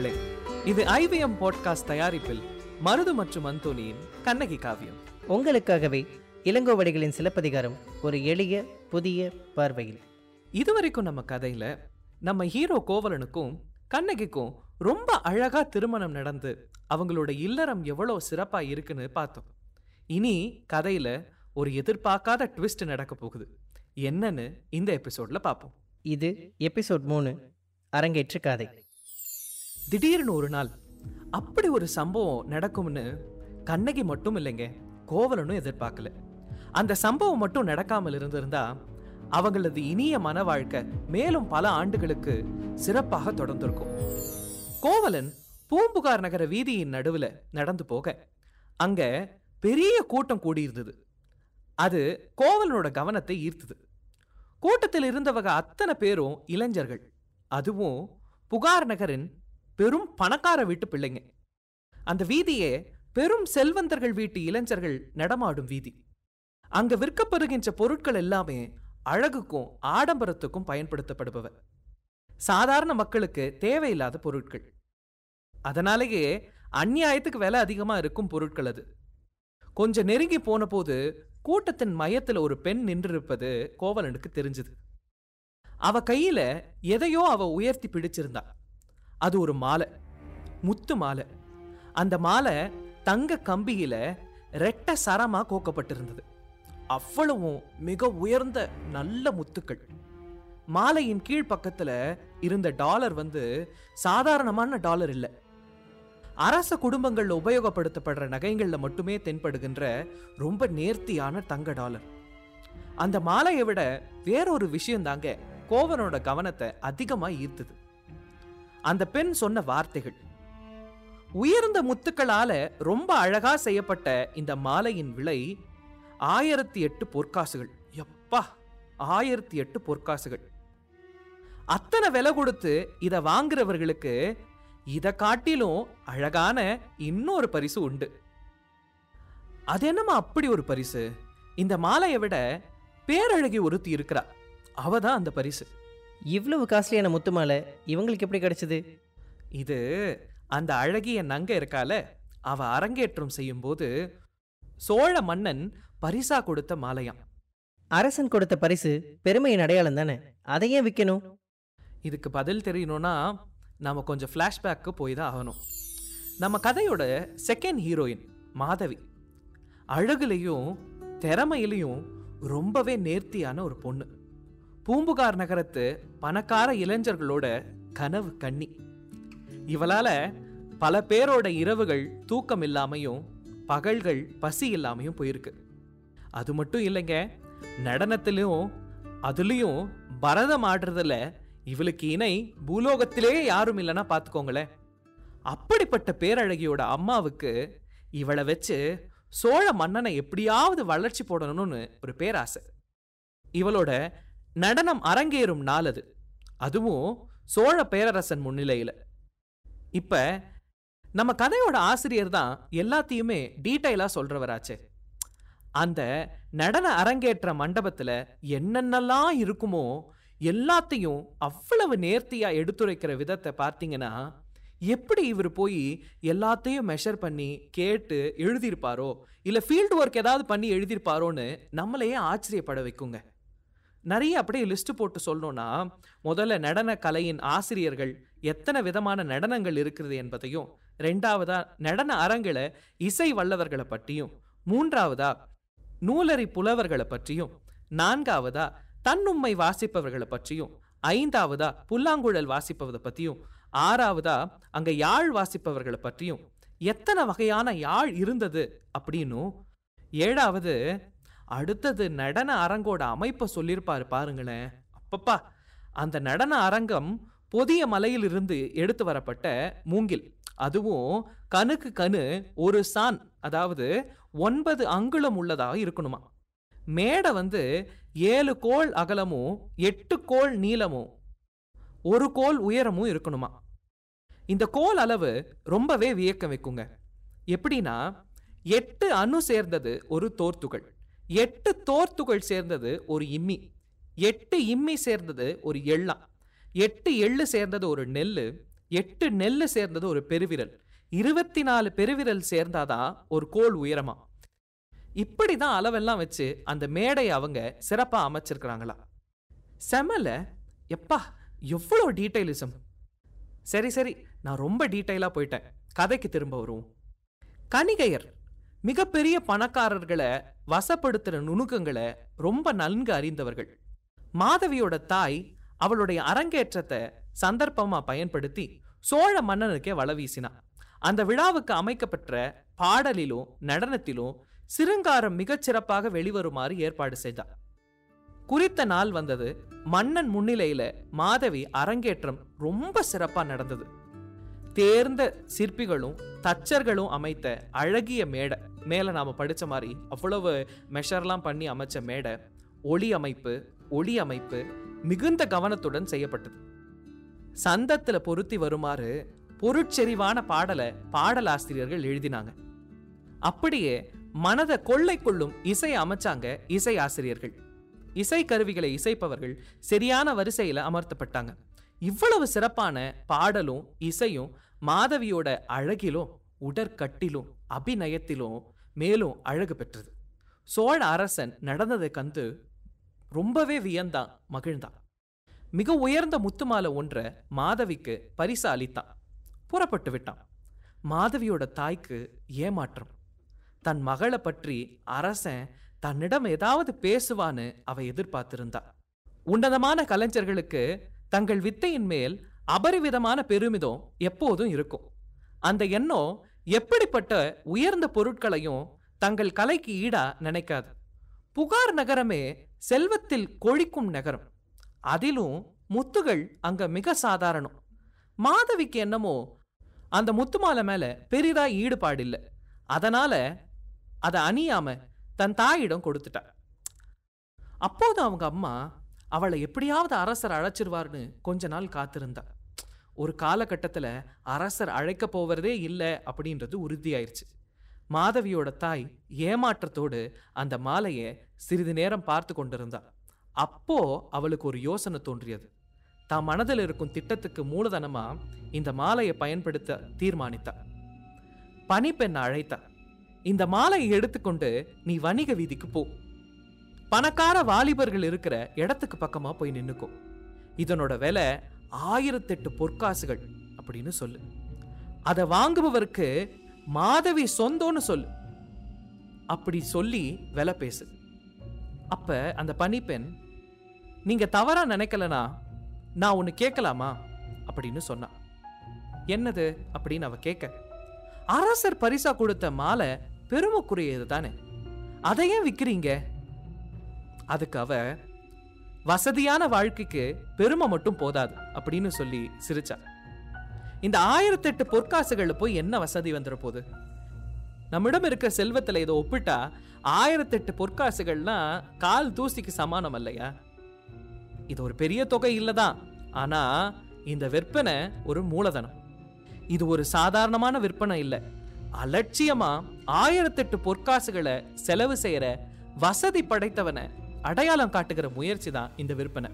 மக்களே இது IVM podcast தயாரிப்பில் மருது மற்றும் அந்தோனியின் கண்ணகி காவியம். உங்களுக்காகவே இளங்கோவடிகளின் சிலப்பதிகாரம் ஒரு எளிய புதிய பார்வையில். இதுவரைக்கும் நம்ம கதையில நம்ம ஹீரோ கோவலனுக்கும் கண்ணகிக்கும் ரொம்ப அழகா திருமணம் நடந்து அவங்களோட இல்லறம் எவ்வளோ சிறப்பா இருக்குன்னு பார்த்தோம். இனி கதையில ஒரு எதிர்பார்க்காத ட்விஸ்ட் நடக்க போகுது. என்னன்னு இந்த எபிசோட்ல பார்ப்போம். இது எபிசோட் மூணு அரங்கேற்று காதை. திடீர்னு ஒரு நாள் அப்படி ஒரு சம்பவம் நடக்கும்னு கண்ணகி மட்டும் இல்லைங்க கோவலனும் எதிர்பார்க்கல. அந்த சம்பவம் மட்டும் நடக்காமல் இருந்திருந்தா அவங்களது இனிய மன வாழ்க்கை மேலும் பல ஆண்டுகளுக்கு சிறப்பாக தொடர்ந்திருக்கும். கோவலன் பூம்புகார் நகர வீதியின் நடுவுல நடந்து போக அங்க பெரிய கூட்டம் கூடியிருந்தது. அது கோவலனோட கவனத்தை ஈர்த்தது. கூட்டத்தில் இருந்தவங்க அத்தனை பேரும் இளைஞர்கள். அதுவும் புகார் நகரின் பெரும் பணக்கார வீட்டு பிள்ளைங்க. அந்த வீதியே பெரும் செல்வந்தர்கள் வீட்டு இளைஞர்கள் நடமாடும் வீதி. அங்க விற்கப்படுகின்ற பொருட்கள் எல்லாமே அழகுக்கும் ஆடம்பரத்துக்கும் பயன்படுத்தப்படுபவ. சாதாரண மக்களுக்கு தேவையில்லாத பொருட்கள். அதனாலேயே அந்நியாயத்துக்கு விலை அதிகமா இருக்கும் பொருட்கள் அது. கொஞ்சம் நெருங்கி போன போது கூட்டத்தின் மையத்துல ஒரு பெண் நின்றிருப்பது கோவலனுக்கு தெரிஞ்சது. அவ கையில எதையோ அவ உயர்த்தி பிடிச்சிருந்தா. அது ஒரு மாலை. முத்து மாலை. அந்த மாலை தங்க கம்பியில ரெட்ட சரமா கோக்கப்பட்டிருந்தது. அவ்வளவும் மிக உயர்ந்த நல்ல முத்துக்கள். மாலையின் கீழ் பக்கத்துல இருந்த டாலர் வந்து சாதாரணமான டாலர் இல்லை. அரச குடும்பங்கள்ல உபயோகப்படுத்தப்படுற நகைகள்ல மட்டுமே தென்படுகின்ற ரொம்ப நேர்த்தியான தங்க டாலர். அந்த மாலையை விட வேறொரு விஷயம் தாங்க கோவனோட கவனத்தை அதிகமாக ஈர்த்தது. அந்த பெண் சொன்ன வார்த்தைகள். உயர்ந்த முத்துக்களால ரொம்ப அழகா செய்யப்பட்ட இந்த மாலையின் விலை ஆயிரத்தி எட்டு பொற்காசுகள். எப்பா ஆயிரத்தி எட்டு பொற்காசுகள். அத்தனை விலை கொடுத்து இதை வாங்குறவர்களுக்கு இத காட்டிலும் அழகான இன்னொரு பரிசு உண்டு. அது என்னமா அப்படி ஒரு பரிசு? இந்த மாலையை விட பேரழகி ஒருத்தி இருக்கிறா. அவ தான் அந்த பரிசு. இவ்வளவு காஸ்ட்லியான முத்து மாலை இவங்களுக்கு எப்படி கிடைச்சது? இது அந்த அழகிய நங்க இருக்கால அவ அரங்கேற்றம் செய்யும்போது சோழ மன்னன் பரிசா கொடுத்த மாலையாம். அரசன் கொடுத்த பரிசு பெருமையின் அடையாளம் தானே? அதை ஏன் விற்கணும் இதுக்கு பதில் தெரியணும்னா நாம கொஞ்சம் ஃப்ளாஷ்பேக்கு போய் தான் ஆகணும். நம்ம கதையோட செகண்ட் ஹீரோயின் மாதவி. அழகுலையும் திறமையிலையும் ரொம்பவே நேர்த்தியான ஒரு பொண்ணு. பூம்புகார் நகரத்து பணக்கார இளைஞர்களோட கனவு கண்ணி. இவளால பல பேரோட இரவுகள் தூக்கம் இல்லாமையும் பகல்கள் பசி இல்லாமையும் போயிருக்கு. அது மட்டும் இல்லைங்க நடனத்திலையும் அதுலயும் பரதம் ஆடுறதுல இவளுக்கு இணை பூலோகத்திலே யாரும் இல்லைன்னா பார்த்துக்கோங்களேன். அப்படிப்பட்ட பேரழகியோட அம்மாவுக்கு இவளை வச்சு சோழ மன்னனை எப்படியாவது வளர்ச்சி போடணும்னு ஒரு பேராசை. இவளோட நடனம் அரங்கேறும் நாள் அது அதுவும் சோழ பேரரசன் முன்னிலையில். இப்போ நம்ம கதையோட ஆசிரியர் தான் எல்லாத்தையுமே டீட்டெயிலாக சொல்கிறவராச்சு அந்த நடன அரங்கேற்ற மண்டபத்தில் என்னென்னலாம் இருக்குமோ எல்லாத்தையும் அவ்வளவு நேர்த்தியாக எடுத்துரைக்கிற விதத்தை பார்த்தீங்கன்னா எப்படி இவர் போய் எல்லாத்தையும் மெஷர் பண்ணி கேட்டு எழுதியிருப்பாரோ இல்லை ஃபீல்டு ஒர்க் ஏதாவது பண்ணி எழுதியிருப்பாரோன்னு நம்மளையே ஆச்சரியப்பட வைக்குங்க. நிறைய அப்படியே லிஸ்ட் போட்டு சொல்லணும்னா முதல்ல நடன கலையின் ஆசிரியர்கள் எத்தனை விதமான நடனங்கள் இருக்குது என்பதையும் ரெண்டாவதா நடன அரங்கில இசை வல்லவர்களை பற்றியும் மூன்றாவதா நூலறி புலவர்களை பற்றியும் நான்காவதா தன்னுண்மை வாசிப்பவர்களை பற்றியும் ஐந்தாவதா புல்லாங்குழல் வாசிப்பவரை பற்றியும் ஆறாவதா அங்க யாழ் வாசிப்பவர்களை பற்றியும் எத்தனை வகையான யாழ் இருந்தது அப்படின்னும் ஏழாவது அடுத்தது நடன அரங்கோட அமைப்பை சொல்லியிருப்பாரு பாருங்களேன். அப்பப்பா அந்த நடன அரங்கம் பொதிய மலையிலிருந்து எடுத்து வரப்பட்ட மூங்கில். அதுவும் கணுக்கு கணு ஒரு சான் அதாவது ஒன்பது அங்குலம் உள்ளதாக இருக்கணுமா? மேடை வந்து ஏழு கோல் அகலமும் எட்டு கோல் நீளமும் ஒரு கோல் உயரமும் இருக்கணுமா? இந்த கோல் அளவு ரொம்பவே வியக்க வைக்குங்க. எப்படின்னா எட்டு அணு சேர்ந்தது ஒரு தோர்த்துகள். எட்டு தோர்த்துகள் சேர்ந்தது ஒரு இம்மி. எட்டு இம்மி சேர்ந்தது ஒரு எள்ளா. எட்டு எள்ளு சேர்ந்தது ஒரு நெல்லு. எட்டு நெல்லு சேர்ந்தது ஒரு பெருவிரல். இருபத்தி நாலு பெருவிரல் சேர்ந்தாதான் ஒரு கோல் உயரமா? இப்படிதான் அளவெல்லாம் வச்சு அந்த மேடையை அவங்க சிறப்பா அமைச்சிருக்கிறாங்களா? செமல எப்பா எவ்வளோ டீட்டெயிலிசம். சரி சரி நான் ரொம்ப டீட்டெயிலாக போயிட்டேன். கதைக்கு திரும்ப வருவோம். கணிகையர் மிகப்பெரிய பணக்காரர்களை வசப்படுத்துற நுணுக்கங்களை ரொம்ப நன்கு அறிந்தவர்கள். மாதவியோட தாய் அவளுடைய அரங்கேற்றத்தை சந்தர்ப்பமா பயன்படுத்தி சோழ மன்னனுக்கே வள வீசினா. அந்த விழாவுக்கு அமைக்கப்பெற்ற பாடலிலும் நடனத்திலும் சிருங்காரம் மிகச்சிறப்பாக வெளிவருமாறு ஏற்பாடு செய்தார் குறித்த நாள் வந்தது மன்னன் முன்னிலையில மாதவி அரங்கேற்றம் ரொம்ப சிறப்பா நடந்தது. தேர்ந்த சிற்பிகளும் தச்சர்களும் அமைத்த அழகிய மேடை. மேல நாம படிச்ச மாதிரி அவ்வளவு மெஷர்லாம் பண்ணி அமைச்ச மேடை. ஒளி அமைப்பு ஒளி அமைப்பு மிகுந்த கவனத்துடன் செய்யப்பட்டது. சந்தத்துல பொருத்தி வருமாறு பொருட்செறிவான பாடலை பாடலாசிரியர்கள் எழுதினாங்க. அப்படியே மனதை கொள்ளை கொள்ளும் இசை அமைச்சாங்க இசை ஆசிரியர்கள். இசை கருவிகளை இசைப்பவர்கள் சரியான வரிசையில அமர்த்தப்பட்டாங்க. இவ்வளவு சிறப்பான பாடலும் இசையும் மாதவியோட அழகிலும் உடற்கட்டிலும் அபிநயத்திலும் மேலும் அழகு பெற்றது. சோழ அரசன் நடந்ததை கண்டு ரொம்பவே வியந்தான் மகிழ்ந்தான். மிக உயர்ந்த முத்துமாலை ஒன்றை மாதவிக்கு பரிசு அளித்தான் புறப்பட்டு விட்டான். மாதவியோட தாய்க்கு ஏமாற்றம். தன் மகளை பற்றி அரசன் தன்னிடம் ஏதாவது பேசுவான்னு அவ எதிர்பார்த்திருந்தா. உன்னதமான கலைஞர்களுக்கு தங்கள் வித்தையின் மேல் அபரிவிதமான பெருமிதம் எப்போதும் இருக்கும். அந்த எண்ணம் எப்படிப்பட்ட உயர்ந்த பொருட்களையும் தங்கள் கலைக்கு ஈடா நினைக்காது. புகார் நகரமே செல்வத்தில் கொழிக்கும் நகரம். அதிலும் முத்துகள் அங்க மிக சாதாரணம். மாதவிக்கு என்னமோ அந்த முத்து மாலை மேல பெரிதா ஈடுபாடு இல்லை அதனால அதை அணியாம தன் தாயிடம் கொடுத்துட்டா. அப்போது அவங்க அம்மா அவளை எப்படியாவது அரசர் அழைச்சிருவார்னு கொஞ்ச நாள் காத்திருந்தா. ஒரு காலகட்டத்தில் அரசர் அழைக்க போவதே இல்லை அப்படின்றது உறுதியாயிருச்சு. மாதவியோட தாய் ஏமாற்றத்தோடு அந்த மாலையை சிறிது நேரம் பார்த்து கொண்டிருந்தா. அப்போ அவளுக்கு ஒரு யோசனை தோன்றியது. தான் மனதில் இருக்கும் திட்டத்துக்கு மூலதனமா இந்த மாலையை பயன்படுத்த தீர்மானித்தா. பனிப்பெண்ணை அழைத்தா இந்த மாலையை எடுத்துக்கொண்டு நீ வணிக வீதிக்கு போ. பணக்கார வாலிபர்கள் இருக்கிற இடத்துக்கு பக்கமா போய் நின்னுக்கோ. இதனோட விலை ஆயிரத்தெட்டு பொற்காசுகள் அப்படின்னு சொல்லு. அதை வாங்குபவருக்கு மாதவி சொந்தம்னு சொல்லு. அப்படி சொல்லி விலை பேசு. அப்ப அந்த பனிப்பெண் நீங்க தவறா நினைக்கலனா நான் ஒன்னு கேட்கலாமா? அப்படின்னு சொன்னா. என்னது? அப்படின்னு அவ கேட்க. அரசர் பரிசா கொடுத்த மாலை பெருமைக்குரியது தானே அதை ஏன் விற்கிறீங்க அதுக்கு அவ வசதியான வாழ்க்கைக்கு பெருமை மட்டும் போதாது அப்படின்னு சொல்லி சிரிச்சார். இந்த ஆயிரத்தெட்டு பொற்காசுகள் போய் என்ன வசதி வந்துட போகுது? நம்மிடம் இருக்கிற செல்வத்துல இதை ஒப்பிட்டா ஆயிரத்தெட்டு பொற்காசுகள்னா கால் தூசிக்கு சமானம் இல்லையா இது ஒரு பெரிய தொகை இல்லதான் ஆனா இந்த விற்பனை ஒரு மூலதனம். இது ஒரு சாதாரணமான விற்பனை இல்லை. அலட்சியமா ஆயிரத்தெட்டு பொற்காசுகளை செலவு செய்யற வசதி படைத்தவனை அடையாளம் காட்டுகிற முயற்சி தான் இந்த விற்பனை.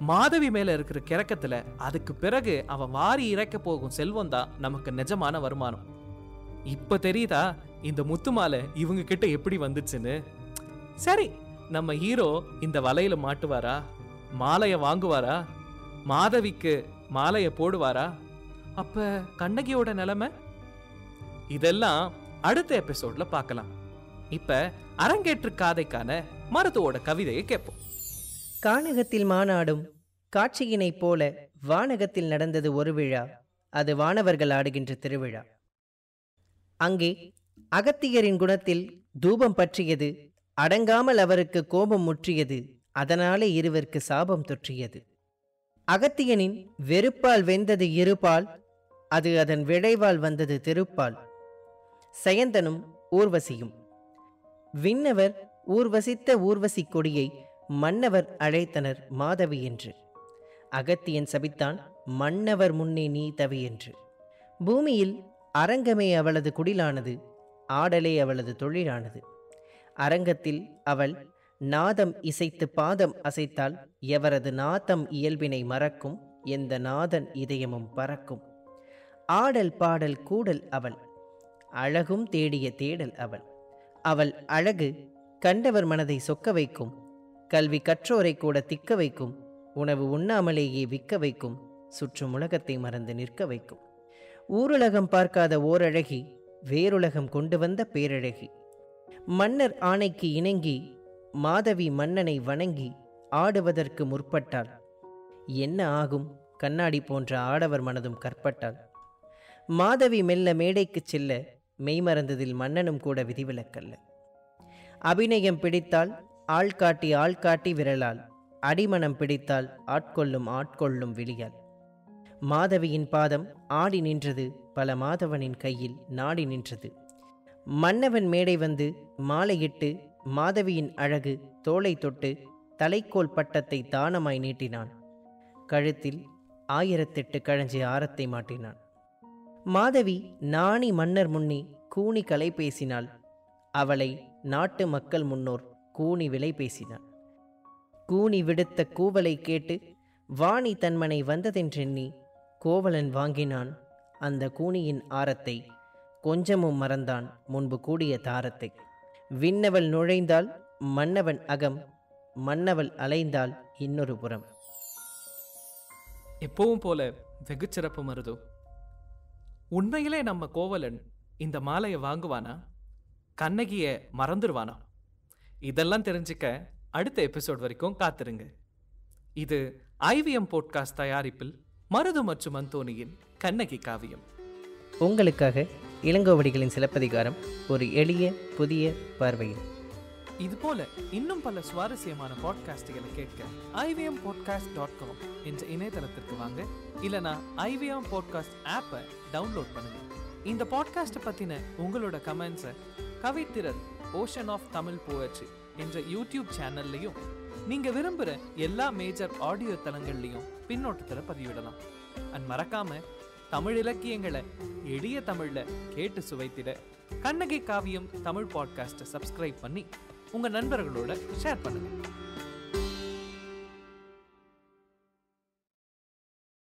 மாதவி மேல இருக்கிற கிறக்கத்துல அதுக்கு பிறகு அவன் வாரி இறக்க போகும் செல்வம் தான் நமக்கு நிஜமான வருமானம். இப்ப தெரியுதா இந்த முத்துமாலை இவங்க கிட்ட எப்படி வந்துச்சுன்னு? சரி நம்ம ஹீரோ இந்த வலையில மாட்டுவாரா? மாலைய வாங்குவாரா? மாதவிக்கு மாலைய போடுவாரா? அப்ப கண்ணகியோட நிலைமை? இதெல்லாம் அடுத்த எபிசோட்ல பார்க்கலாம். இப்ப அரங்கேற்று காதைக்கான மருத்துவோட கவிதையை கேட்போம். கானகத்தில் மாநாடும் காட்சியினைப் போல வானகத்தில் நடந்தது ஒரு விழா. அது வானவர்கள் ஆடுகின்ற திருவிழா. அங்கே அகத்தியரின் குணத்தில் தூபம் பற்றியது அடங்காமல் அவருக்கு கோபம் முற்றியது அதனாலே இருவருக்கு சாபம் தொற்றியது. அகத்தியனின் வெறுப்பால் வெந்தது இருபால் அது அதன் விளைவால் வந்தது திருப்பால். சயந்தனும் ஊர்வசியும். விண்ணவர் ஊர்வசித்த ஊர்வசி கொடியை மன்னவர் அழைத்தனர் மாதவி என்று. அகத்தியன் சபித்தான் மன்னவர் முன்னே நீ தவி என்று. பூமியில் அரங்கமே அவளது குடிலானது ஆடலே அவளது தொழிலானது. அரங்கத்தில் அவள் நாதம் இசைத்து பாதம் அசைத்தால் எவரது நாதம் இயல்பினை மறக்கும் எந்த நாதன் இதயமும் பறக்கும். ஆடல் பாடல் கூடல் அவள் அழகும் தேடிய தேடல் அவள். அவள் அழகு கண்டவர் மனதை சொக்க வைக்கும். கல்வி கற்றோரை கூட திக்க வைக்கும். உணவு உண்ணாமலேயே விற்க வைக்கும். சுற்றும் உலகத்தை மறந்து நிற்க வைக்கும். ஊருலகம் பார்க்காத ஓரழகி வேறுலகம் கொண்டு வந்த பேரழகி. மன்னர் ஆணைக்கு இணங்கி மாதவி மன்னனை வணங்கி ஆடுவதற்கு முற்பட்டாள். என்ன ஆகும்? கண்ணாடி போன்ற ஆடவர் மனதும் கற்பட்டாள். மாதவி மெல்ல மேடைக்குச் செல்ல மெய்மறந்ததில் மன்னனும் கூட விதிவிலக்கல்ல. அபிநயம் பிடித்தால் ஆள் காட்டி ஆள் காட்டி விரலால் அடிமனம் பிடித்தால் ஆட்கொள்ளும் ஆட்கொள்ளும் விழியால். மாதவியின் பாதம் ஆடி நின்றது பல மாதவனின் கையில் நாடி நின்றது. மன்னவன் மேடை வந்து மாலையிட்டு மாதவியின் அழகு தோலை தொட்டு தலைக்கோல் பட்டத்தை தானமாய் நீட்டினான். கழுத்தில் ஆயிரத்தெட்டு கழஞ்சி ஆரத்தை மாட்டினான். மாதவி நாணி மன்னர் முன்னே கூனி கலை பேசினாள். அவளை நாட்டு மக்கள் முன்னோர் கூனி விலை பேசினான் கூனி விடுத்த கூவலை கேட்டு வாணி தன்மனை வந்ததென்றெண்ணி கோவலன் வாங்கினான். அந்த கூனியின் ஆரத்தை கொஞ்சமும் மறந்தான் முன்பு கூடிய தாரத்தை. விண்ணவள் நுழைந்தால் மன்னவன் அகம் மன்னவள் அலைந்தால் இன்னொரு புறம். எப்பவும் போல வெகு சிறப்பு மருதோ? உண்மையிலே நம்ம கோவலன் இந்த மாலையை வாங்குவானா? கண்ணகிய மறந்துடுவானா இதெல்லாம் தெரிஞ்சுக்க அடுத்த எபிசோட் வரைக்கும் காத்திருங்க. இது ஐவிஎம் போட்காஸ்ட் தயாரிப்பில் மருது மற்றும் அந்தோனியின் கண்ணகி காவியம். உங்களுக்காக இளங்கோவடிகளின் சிலப்பதிகாரம் ஒரு எளிய புதிய பார்வையில். இது போல இன்னும் பல சுவாரஸ்யமான பாட்காஸ்டுகளை கேட்க ஐவிஎம் பாட்காஸ்ட் டாட் காம் என்ற இணையதளத்திற்கு வாங்க இல்லனா ஐவிஎம் பாட்காஸ்ட் ஆப்பை டவுன்லோட் பண்ணுங்க. இந்த பாட்காஸ்ட்டை பத்தின உங்களோட கமெண்ட்ஸை கவித்திறன் ஓஷன் ஆஃப் தமிழ் போயட்ரி என்ற யூடியூப் சேனல்லையும் நீங்க விரும்புகிற எல்லா மேஜர் ஆடியோ தளங்கள்லையும் பின்னோட்டத்தில் பதிவிடலாம். அண்ட் மறக்காம தமிழ் இலக்கியங்களை எளிய தமிழ்ல கேட்டு சுவைத்திட கண்ணகி காவியம் தமிழ் பாட்காஸ்ட்டை சப்ஸ்கிரைப் பண்ணி உங்க நண்பர்களோட ஷேர் பண்ணுங்க.